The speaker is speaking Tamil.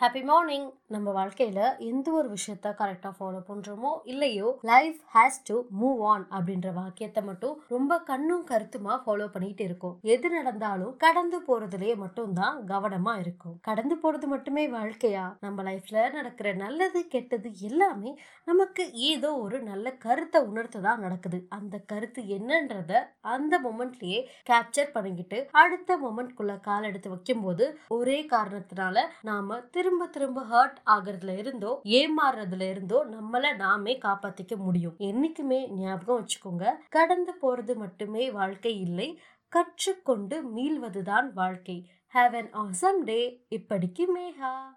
ஹாப்பி மார்னிங் நம்ம வாழ்க்கையில் எந்த ஒரு விஷயத்த கரெக்டாக ஃபாலோ பண்ணுறோமோ இல்லையோ life has to move on அப்படின்ற வாக்கியத்தை மட்டும் ரொம்ப கண்ணும் கருத்துமா ஃபாலோ பண்ணிட்டு இருக்கோம். எது நடந்தாலும் கடந்து போறதுலயே மட்டும்தான் கவனமாக கவனமா இருக்கும். கடந்து போறது மட்டுமே வாழ்க்கையா? நம்ம லைஃப்ல நடக்கிற நல்லது கெட்டது எல்லாமே நமக்கு ஏதோ ஒரு நல்ல கருத்தை உணர்த்த தான் நடக்குது. அந்த கருத்து என்னன்றத அந்த மொமெண்ட்லயே கேப்சர் பண்ணிக்கிட்டு அடுத்த மொமெண்ட்குள்ள கால் எடுத்து வைக்கும்போது ஒரே காரணத்தினால நாம திரும்ப திரும்ப ஹர்ட் ஆகுறதுல இருந்தோ ஏமாறுறதுல இருந்தோ நம்மள நாமே காப்பாத்திக்க முடியும். என்னைக்குமே ஞாபகம் வச்சுக்கோங்க கடந்து போறது மட்டுமே வாழ்க்கை இல்லை கற்றுக்கொண்டு மீள்வதுதான் வாழ்க்கை. ஹேவ் அன் ஆசம் டே இப்படிக்கு மேஹா